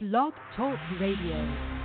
Blog Talk Radio.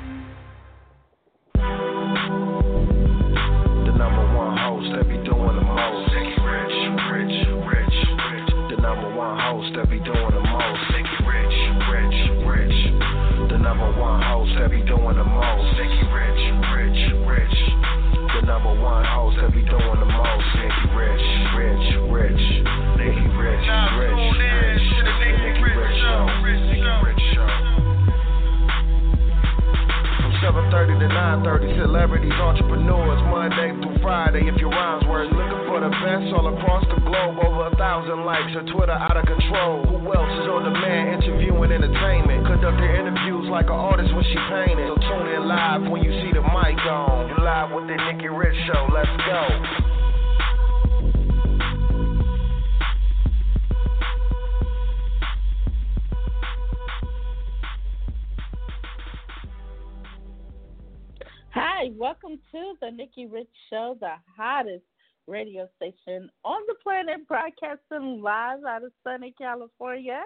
7:30 to 9:30, celebrities, entrepreneurs, Monday through Friday. If your rhymes were looking for the best all across the globe, over a thousand likes, your Twitter out of control. Who else is on demand, interviewing entertainment, conducting interviews like an artist when she painted. So tune in live when you see the mic on. You live with the Nikki Rich Show. Let's go. Welcome to the Nikki Rich Show, the hottest radio station on the planet, broadcasting live out of sunny California.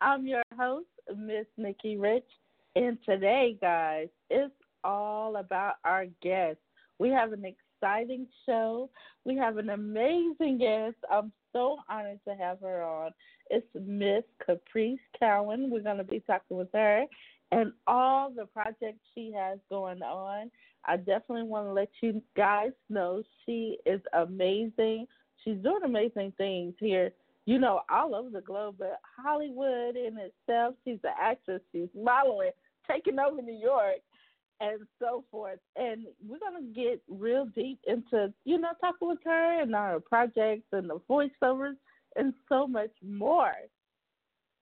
I'm your host, Miss Nikki Rich, and today, guys, it's all about our guest. We have an exciting show. We have an amazing guest. I'm so honored to have her on. It's Miss Caprice Cowan. We're going to be talking with her and all the projects she has going on. I definitely want to let you guys know she is amazing. She's doing amazing things here, you know, all over the globe, but Hollywood in itself. She's an actress, she's modeling, taking over New York, and so forth. And we're to get real deep into, you know, talking with her and our projects and the voiceovers and so much more.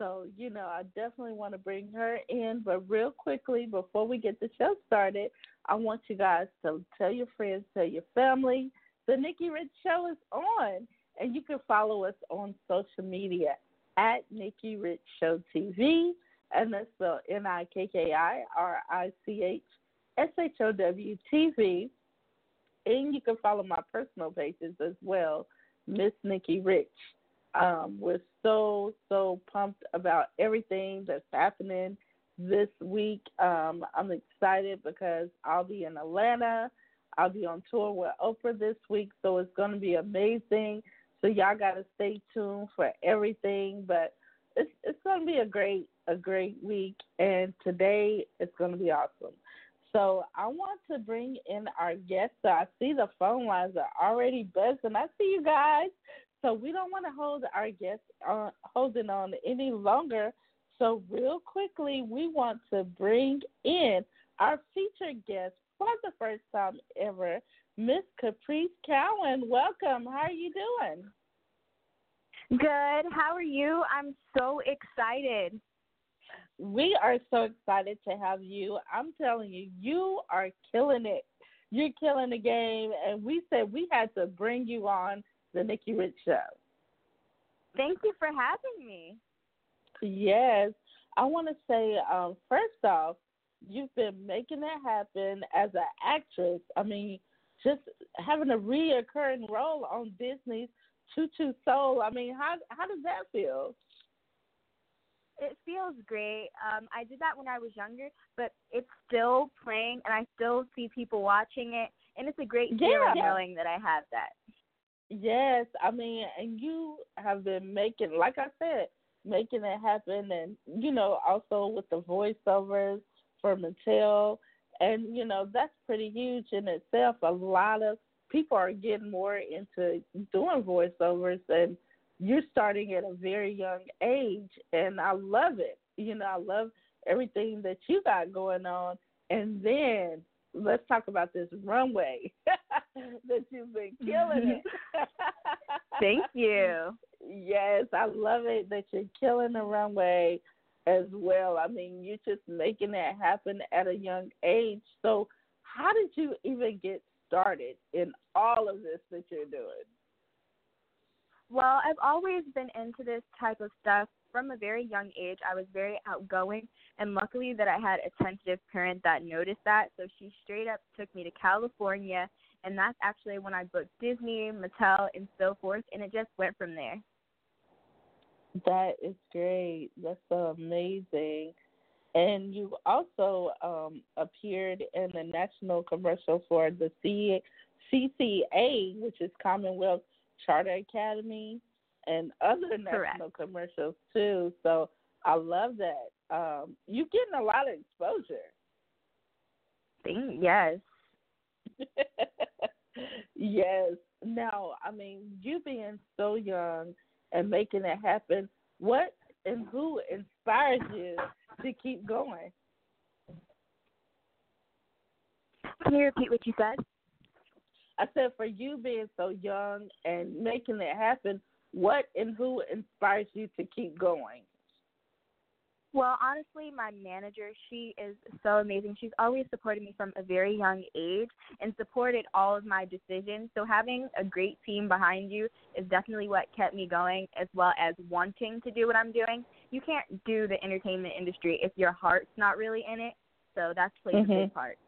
So, you know, I definitely want to bring her in. But real quickly, before we get the show started, I want you guys to tell your friends, tell your family. The Nikki Rich Show is on. And you can follow us on social media at Nikki Rich Show TV. And that's spelled N I K K I R I C H S H O W T V. And you can follow my personal pages as well, Miss Nikki Rich. Um, we're so so pumped about everything that's happening this week. Um, I'm excited because I'll be in Atlanta. I'll be on tour with Oprah this week, so it's going to be amazing. So y'all got to stay tuned for everything. But it's it's going to be a great a great week, and today it's going to be awesome. So I want to bring in our guest. So I see the phone lines are already buzzing. I see you guys. So we don't want to hold our guests on, holding on any longer. So real quickly, we want to bring in our featured guest for the first time ever, Miss Caprice Cowan. Welcome. How are you doing? Good. How are you? I'm so excited. We are so excited to have you. I'm telling you, you are killing it. You're killing the game, and we said we had to bring you on the Nikki Rich Show. Thank you for having me. Yes. I want to say, um, first off, you've been making that happen as an actress. I mean, just having a reoccurring role on Disney's Choo Choo Soul. I mean, how how does that feel? It feels great. Um, I did that when I was younger, but it's still playing, and I still see people watching it, and it's a great Yeah. feeling knowing that I have that. Yes, I mean, and you have been making, like I said, making it happen, and you know, also with the voiceovers for Mattel, and you know, that's pretty huge in itself. A lot of people are getting more into doing voiceovers, and you're starting at a very young age, and I love it. You know, I love everything that you got going on, and then let's talk about this runway that you've been killing it. Thank you. Yes, I love it that you're killing the runway as well. I mean, you're just making that happen at a young age. So, how did you even get started in all of this that you're doing? Well, I've always been into this type of stuff from a very young age. I was very outgoing, and luckily that I had a tentative parent that noticed that. So she straight up took me to California, and that's actually when I booked Disney, Mattel, and so forth, and it just went from there. That is great. That's amazing. and you also um, appeared in the national commercial for the CCA, which is Commonwealth Charter Academy, and other national Correct. commercials too. So I love that. Um, you're getting a lot of exposure. Thank, yes. yes. Now, I mean, you being so young and making it happen, what and who inspires you to keep going? Can you repeat what you said? I said, for you being so young and making it happen, what and who inspires you to keep going? Well, honestly, my manager, she is so amazing. She's always supported me from a very young age and supported all of my decisions. So having a great team behind you is definitely what kept me going as well as wanting to do what I'm doing. You can't do the entertainment industry if your heart's not really in it. So that's played a Mhm. big part.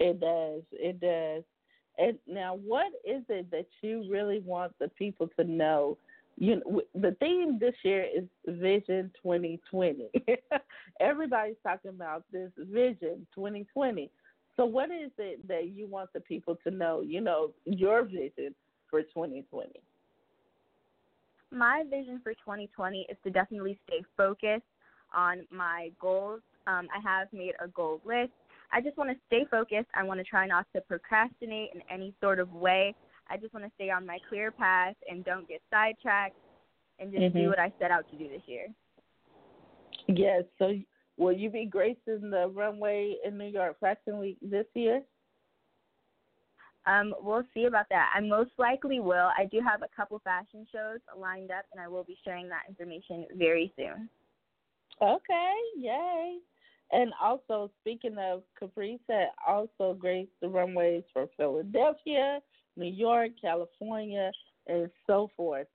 It does. It does. And now, what is it that you really want the people to know? You know, the theme this year is Vision 2020. Everybody's talking about this Vision 2020. So, what is it that you want the people to know? You know, your vision for 2020. My vision for 2020 is to definitely stay focused on my goals. Um, I have made a goal list. I just want to stay focused. I want to try not to procrastinate in any sort of way. I just want to stay on my clear path and don't get sidetracked and just Mhm. do what I set out to do this year. Yes. So, will you be gracing the runway in New York Fashion Week this year? Um, we'll see about that. I most likely will. I do have a couple fashion shows lined up, and I will be sharing that information very soon. Okay, yay. And also, speaking of Caprice, had also graced the runways for Philadelphia, New York, California, and so forth.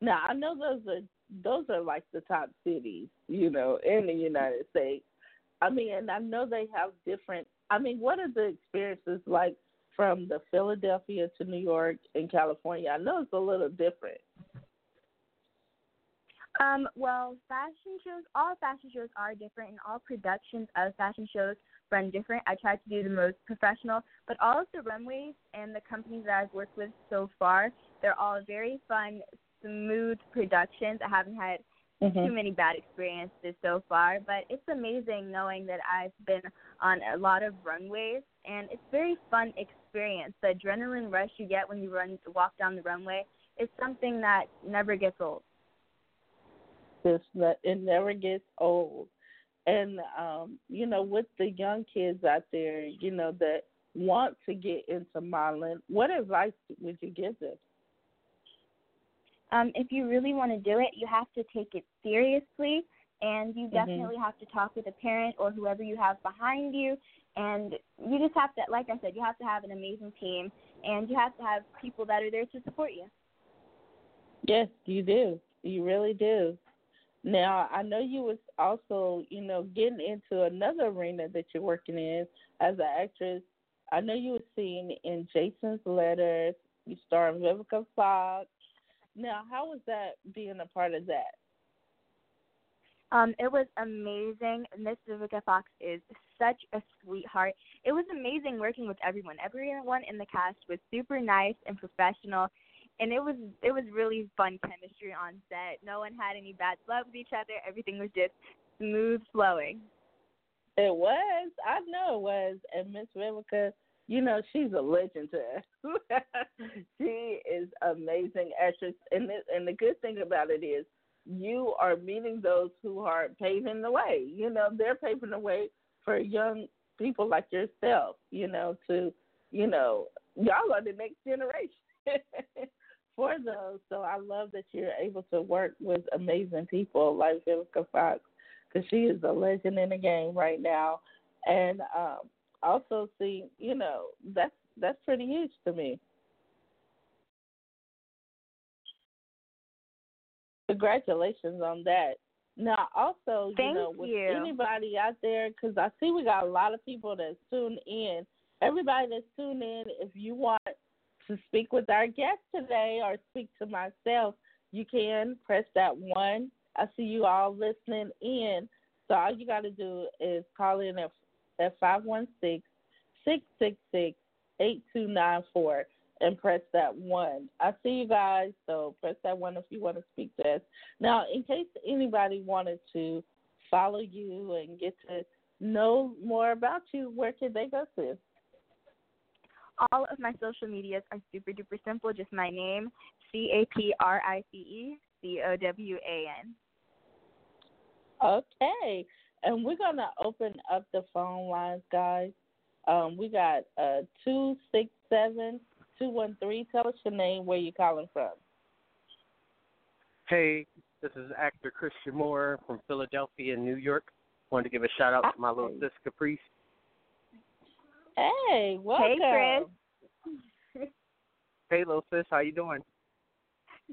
Now, I know those are those are like the top cities, you know, in the United States. I mean, and I know they have different. I mean, what are the experiences like from the Philadelphia to New York and California? I know it's a little different. Um, well, fashion shows, all fashion shows are different, and all productions of fashion shows run different. I try to do the most professional, but all of the runways and the companies that I've worked with so far, they're all very fun, smooth productions. I haven't had too many bad experiences so far, but it's amazing knowing that I've been on a lot of runways, and it's very fun experience. The adrenaline rush you get when you run walk down the runway is something that never gets old. Not, it never gets old. And um, you know, with the young kids out there, you know, that want to get into modeling, what advice would you give them? Um, if you really want to do it, you have to take it seriously, and you definitely have to talk with a parent or whoever you have behind you. And you just have to, like I said, you have to have an amazing team, and you have to have people that are there to support you. Yes, you do. You really do. Now, I know you was also, you know, getting into another arena that you're working in as an actress. I know you were seen in Jason's Letters. You starred Vivica Fox. Now, how was that being a part of that? Um, it was amazing. Miss Vivica Fox is such a sweetheart. It was amazing working with everyone. Everyone in the cast was super nice and professional, and it was it was really fun chemistry on set. No one had any bad blood with each other. Everything was just smooth flowing. It was. I know it was. And Miss Vivica, you know, she's a legend to us. she is amazing actress. And the, and the good thing about it is you are meeting those who are paving the way. You know, they're paving the way for young people like yourself, you know, to, you know, y'all are the next generation for those. So I love that you're able to work with amazing people like Vivica Fox because she is a legend in the game right now. And um, also see, you know, that's that's pretty huge to me. Congratulations on that. Now, also, Thank you know, with you. anybody out there, because I see we got a lot of people that's tuned in. Everybody that's tuned in, if you want to speak with our guest today or speak to myself, you can press that one. I see you all listening in. So all you got to do is call in at at five one six six six six eight two nine four and press that one. I see you guys, so press that one if you want to speak to us. Now, in case anybody wanted to follow you and get to know more about you, where can they go to? All of my social medias are super duper simple. Just my name, C A P R I C E C O W A N. Okay, and we're gonna open up the phone lines, guys. Um, we got uh two six seven two one three. Tell us your name, where you calling from. Hey, this is actor Christian Moore from Philadelphia, New York. Wanted to give a shout out to my little sis Caprice. Hey, welcome. Hey, Chris. Hey, little sis, how you doing?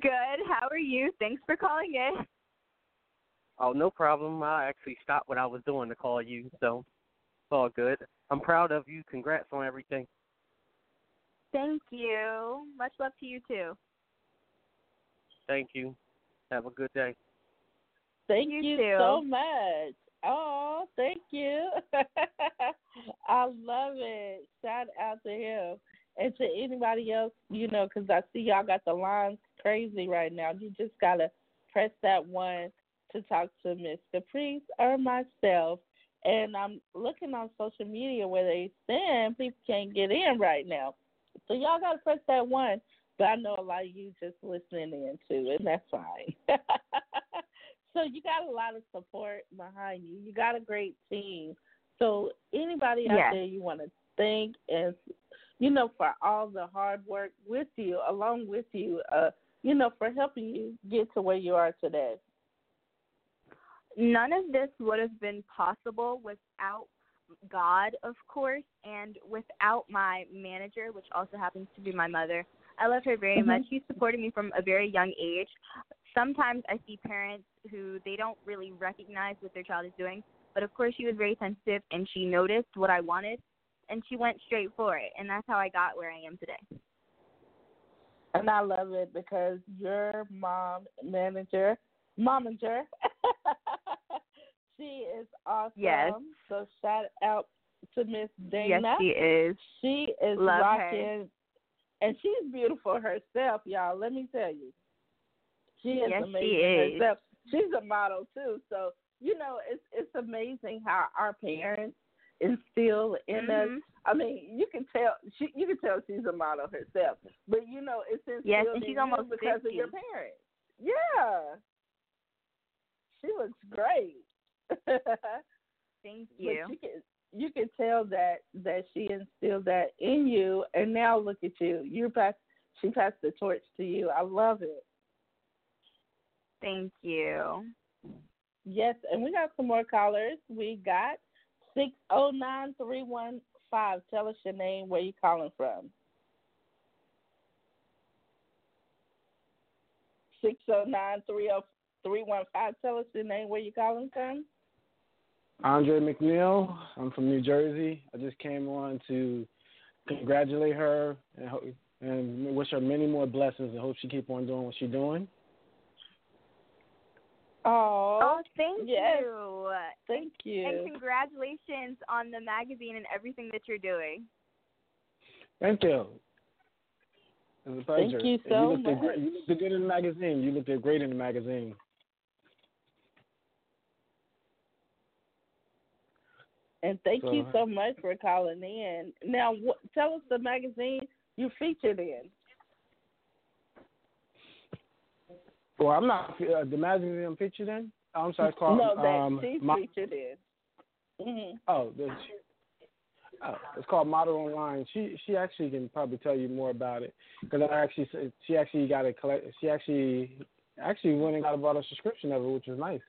Good. How are you? Thanks for calling in. Oh, no problem. I actually stopped what I was doing to call you, so it's all good. I'm proud of you. Congrats on everything. Thank you. Much love to you too. Thank you. Have a good day. Thank You you, too. so much. Oh, thank you. I love it. Shout out to him. And to anybody else, you know, because I see y'all got the lines crazy right now. You just got to press that one to talk to Miss Caprice or myself. And I'm looking on social media where they send people can't get in right now. So y'all got to press that one. But I know a lot of you just listening in too, and that's fine. so you got a lot of support behind you. You got a great team. So anybody out Yes. there you want to thank and you know for all the hard work with you, along with you, uh, you know for helping you get to where you are today. None of this would have been possible without God, of course, and without my manager, which also happens to be my mother. I love her very Mhm. much. She supported me from a very young age. Sometimes I see parents who they don't really recognize what their child is doing, but of course she was very sensitive and she noticed what I wanted and she went straight for it, and that's how I got where I am today. And I love it because your mom manager, momager, she is awesome. Yes. So shout out to Miss Yes, she is. She is Love her. rocking, and she's beautiful herself, y'all. Let me tell you, she is Yes, she amazing is. herself. She's a model too, so you know it's it's amazing how our parents instill in us. Mhm. I mean, you can tell she you can tell she's a model herself, but you know it's instilled Yes, and in she's you almost because 50. of your parents. Yeah, she looks great. Thank you. you can you can tell that that she instilled that in you, and now look at you. You're pass she passed the torch to you. I love it. Thank you. Yes, and we got some more callers. We got six oh nine three one five. Tell us your name, where you calling from. Six oh nine three oh three one five. Tell us your name, where you calling from. Andre McNeil. I'm from New Jersey. I just came on to congratulate her and, ho- and wish her many more blessings and hope she keep on doing what she's doing. Oh, Oh, thank yes. you. thank you. And congratulations on the magazine and everything that you're doing. Thank you. It was a Thank you so you looked, much. You looked good in the magazine. You looked great in the magazine. And thank you So- so much for calling in. Now, what, tell us the magazine you featured in. Well, I'm not uh, the magazine I'm featured in. I'm sorry, it's called no, that um, she's Mo- featured in. hmm Oh, the, oh, it's called Model Online. She she actually can probably tell you more about it because I actually she actually got a collect. She actually actually went and got about a subscription of it, which was nice.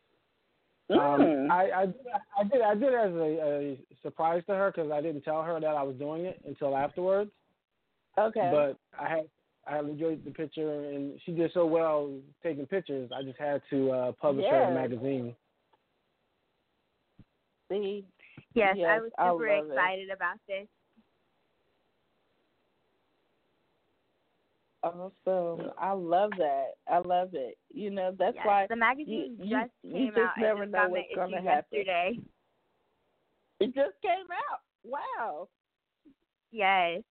Mm. Um, I, I I did I did as a, a surprise to her because I didn't tell her that I was doing it until afterwards. okay. But I had I enjoyed the picture and she did so well taking pictures. I just had to uh, publish her in a magazine. See, Yes, I Yes, was I super it. excited about this. Awesome. I love that. I love it. You know, that's yes, why the magazine you, just you, came you just out. never I just know got what's going to issue happen. yesterday. It just came out. Wow. Yes.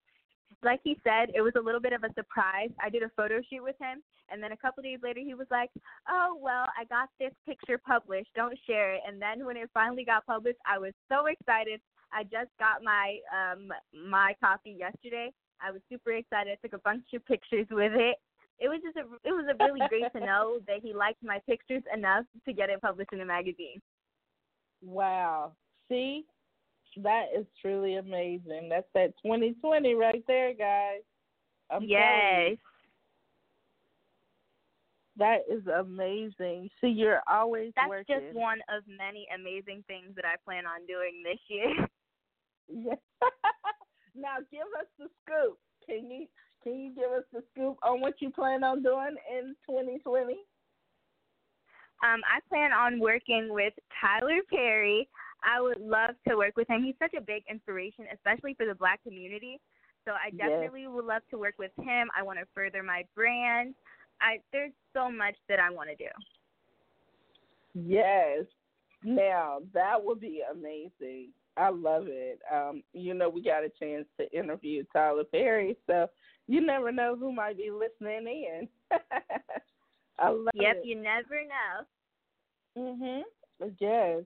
Like he said, it was a little bit of a surprise. I did a photo shoot with him, and then a couple days later, he was like, "Oh well, I got this picture published. Don't share it." And then when it finally got published, I was so excited. I just got my um my copy yesterday. I was super excited. I took a bunch of pictures with it. It was just a, it was a really great to know that he liked my pictures enough to get it published in a magazine. Wow. See, that is truly amazing. That's that 2020 right there, guys. I'm yes. That is amazing. See, you're always That's working. just one of many amazing things that I plan on doing this year. Yeah. now give us the scoop. Can you can you give us the scoop on what you plan on doing in 2020? Um, I plan on working with Tyler Perry. I would love to work with him. He's such a big inspiration, especially for the black community. So I Yes. definitely would love to work with him. I want to further my brand. I there's so much that I want to do. Yes. Now that would be amazing. I love it. Um, you know, we got a chance to interview Tyler Perry, so you never know who might be listening in. I love Yep, it. Yep, you never know. Mhm. Yes.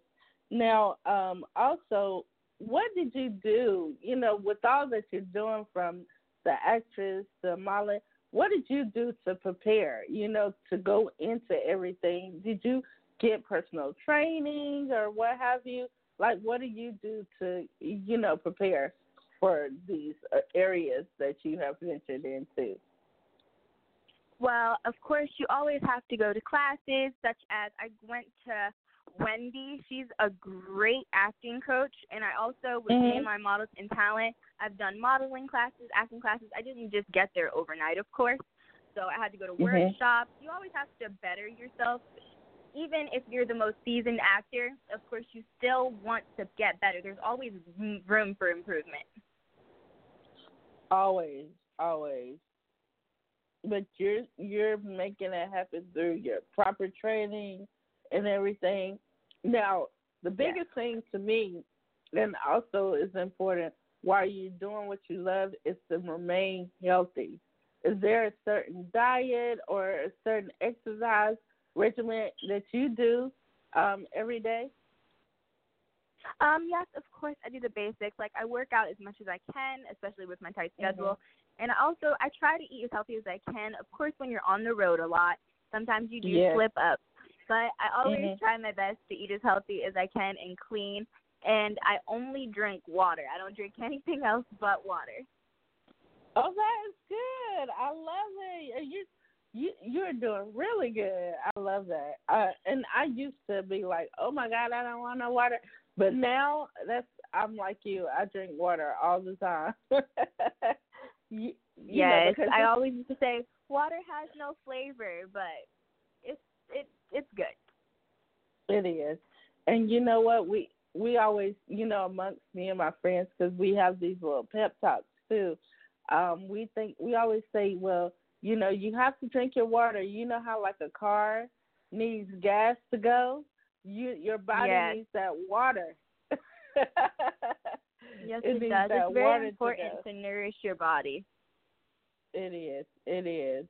Now, um, also, what did you do? You know, with all that you're doing from the actress, the modeling, what did you do to prepare? You know, to go into everything. Did you get personal training or what have you? Like, what do you do to, you know, prepare for these uh, areas that you have ventured into? Well, of course, you always have to go to classes, such as I went to Wendy. She's a great acting coach, and I also with Mhm. me and my models in talent. I've done modeling classes, acting classes. I didn't just get there overnight, of course. So I had to go to Mhm. workshops. You always have to better yourself. Even if you're the most seasoned actor, of course, you still want to get better. There's always room for improvement. Always, always. But you're you're making it happen through your proper training and everything. Now, the biggest thing to me, and also is important while you're doing what you love, is to remain healthy. Is there a certain diet or a certain exercise regimen that you do um, every day? Um, yes, of course I do the basics. Like I work out as much as I can, especially with my tight schedule. And also I try to eat as healthy as I can. Of course when you're on the road a lot, sometimes you do Yes. slip up. But I always Mhm. try my best to eat as healthy as I can and clean. And I only drink water. I don't drink anything else but water. Oh, that is good. I love it. You you you're doing really good. I love that. Uh, and I used to be like, oh my god, I don't want no water. But now that's I'm like you. I drink water all the time. you, you know, yes, because I always used to say water has no flavor, but it's it's it's good. It is, and you know what? We we always, you know, amongst me and my friends, because we have these little pep talks too. Um, we think we always say, well, you know, you have to drink your water. You know how like a car needs gas to go. You your body Yes. needs that water. Yes, it it, does. It's very water to important to nourish your body. It is. It is.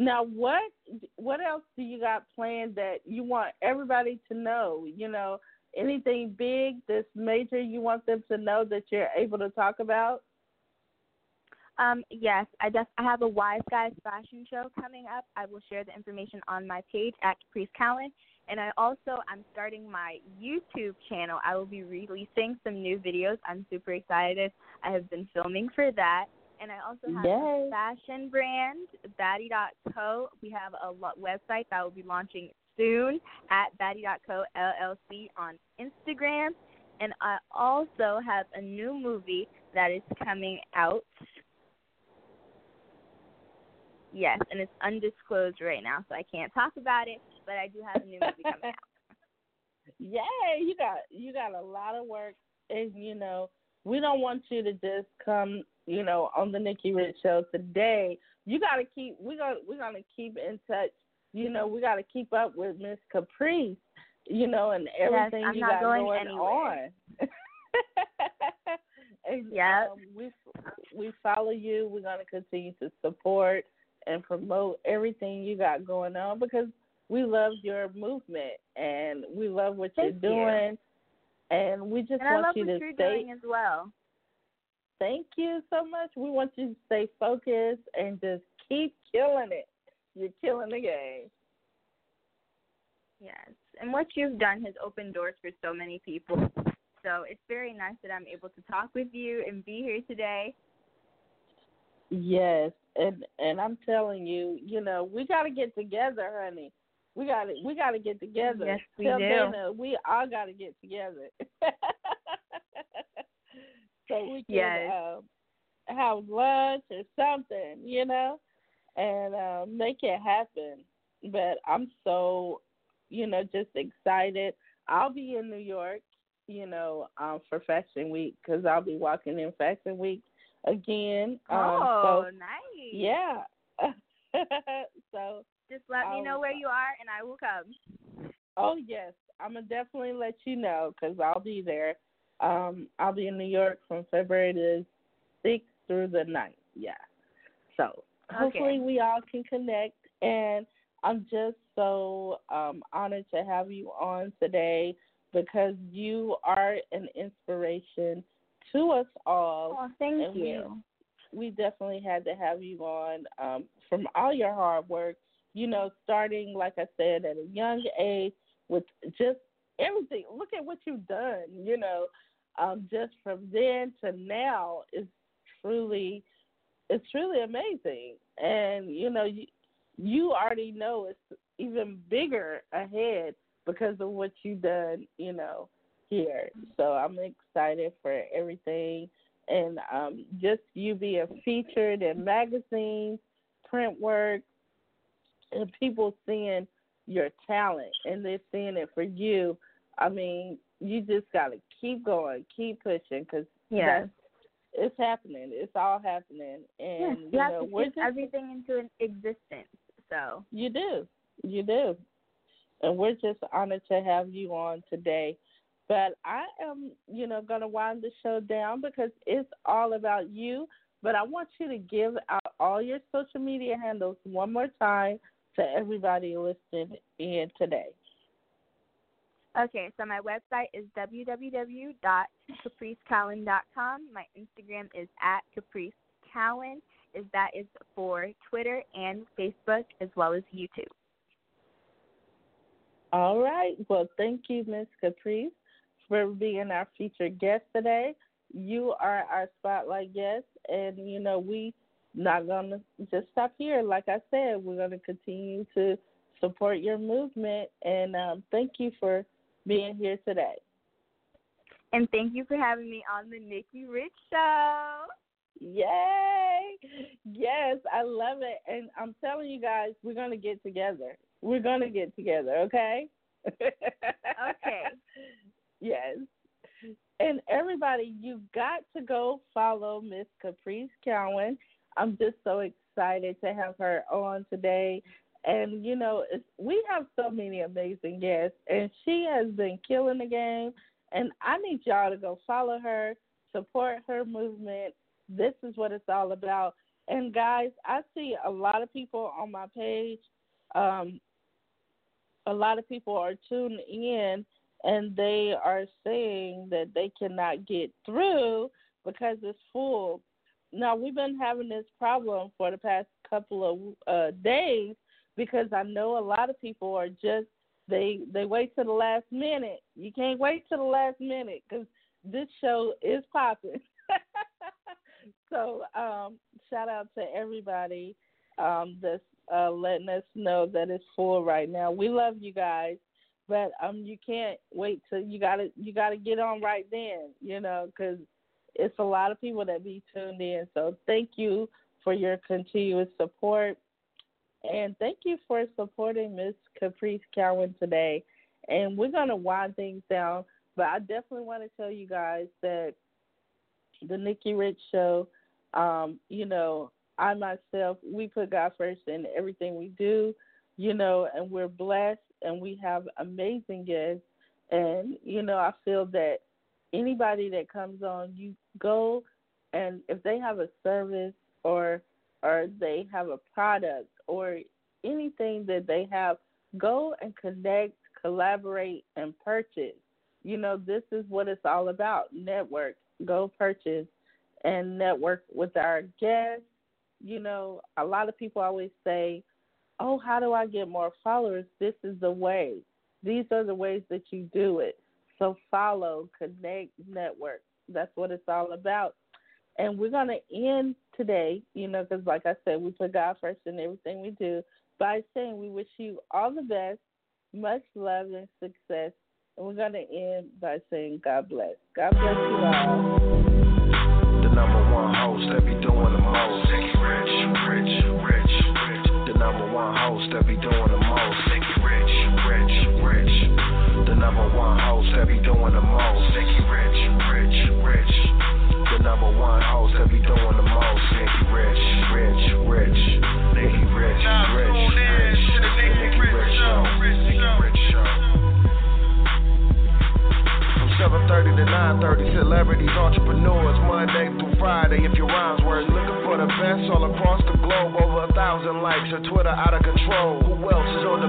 Now, what what else do you got planned that you want everybody to know? You know, anything big that's major you want them to know that you're able to talk about? Um, yes, I def- I have a Wise Guys fashion show coming up. I will share the information on my page at Caprice Cowan. And I also I'm starting my YouTube channel. I will be releasing some new videos. I'm super excited. I have been filming for that. And I also have a fashion brand, Batty.co. We have a lo- website that will be launching soon at Batty.co LLC on Instagram. And I also have a new movie that is coming out. Yes, and it's undisclosed right now, so I can't talk about it. But I do have a new movie coming out. Yay! You got you got a lot of work, and you know we don't want you to just come, you know, on the Nikki Rich show today. You got to keep. We got. We're gonna keep in touch. You know, we got to keep up with Miss Caprice. You know, and everything yes, you got going, going on. and, yeah. Um, we we follow you. We're gonna continue to support and promote everything you got going on because we love your movement and we love what Thank you're doing. You. And we just and I want love you what to you're stay. doing as well. Thank you so much. We want you to stay focused and just keep killing it. You're killing the game. Yes. And what you've done has opened doors for so many people. So it's very nice that I'm able to talk with you and be here today. Yes, and and I'm telling you, you know, we got to get together, honey. We got to we got to get together. Yes, we Tell do. Dana, we all got to get together. so we can Yes. um, have lunch or something, you know, and uh, make it happen. But I'm so, you know, just excited. I'll be in New York, you know, um, for Fashion Week because I'll be walking in Fashion Week again. Um, oh, so, nice. yeah. so, Just let me um, know where you are and I will come. oh yes, I'm gonna definitely let you know because I'll be there. Um, I'll be in New York from February the sixth through the 9th. Yeah. So hopefully Okay. we all can connect, and I'm just so um, honored to have you on today because you are an inspiration to us all. Oh, thank and we- you. we definitely had to have you on um, from all your hard work. You know, starting like I said at a young age with just everything. Look at what you've done. You know, um, just from then to now is truly, it's truly amazing. And you know, you you already know it's even bigger ahead because of what you've done. You know, here. So I'm excited for everything and um, just you being featured in magazines, print work, and people seeing your talent and they're seeing it for you. I mean, you just got to keep going, keep pushing because Yes. it's happening. It's all happening, and Yes, you you have know to we're speak just everything into an existence. So you do. You do. And we're just honored to have you on today. But I am, you know, going to wind the show down because it's all about you. But I want you to give out all your social media handles one more time to everybody listening in today. Okay, so my website is www.capricecowan.com. My Instagram is at capricecowan. Is that is for Twitter and Facebook as well as YouTube. All right. Well, thank you, Miss Caprice, for being our featured guest today. You are our spotlight guest, and you know we not gonna just stop here. Like I said, we're gonna continue to support your movement, and um, thank you for being here today. And thank you for having me on the Nikki Rich Show. Yay! Yes, I love it, and I'm telling you guys, we're gonna get together. We're gonna get together, okay? Okay. Yes. And everybody, you've got to go follow Miss Caprice Cowan. I'm just so excited to have her on today. And you know, we have so many amazing guests, and she has been killing the game. And I need y'all to go follow her, support her movement. This is what it's all about. And guys, I see a lot of people on my page. Um, a lot of people are tuning in and they are saying that they cannot get through because it's full. Now we've been having this problem for the past couple of uh, days because I know a lot of people are just they they wait to the last minute. You can't wait to the last minute because this show is popping. so um, shout out to everybody um, that's uh, letting us know that it's full right now. We love you guys but um you can't wait till you gotta you gotta get on right then you know because it's a lot of people that be tuned in so thank you for your continuous support and thank you for supporting miss caprice cowan today and we're going to wind things down but i definitely want to tell you guys that the Nikki Rich Show. Um, you know, I myself, we put God first in everything we do, you know, and we're blessed and we have amazing guests. And, you know, I feel that anybody that comes on, you go and if they have a service or or they have a product or anything that they have, go and connect, collaborate, and purchase. You know, this is what it's all about. Network. Go purchase and network with our guests. You know, a lot of people always say, Oh, how do I get more followers? This is the way. These are the ways that you do it. So follow, connect, network. That's what it's all about. And we're to end today, you know, because like I said, we put God first in everything we do by saying we wish you all the best, much love and success. And we're to end by saying God bless. God bless you all. The number one host that be doing the most. Rich, rich, rich, rich. The number one host that be doing the most. Rich, rich, rich. The number one host that be doing the most. Number one host that be doing the most. Nikki Rich, Rich, Rich. Nikki Rich, Rich, Rich. Rich Show. Nikki Rich Show. From 7:30 to 9:30, celebrities, entrepreneurs, Monday through Friday. If your rhymes were looking for the best all across the globe, over a thousand likes, your Twitter out of control. Who else is on?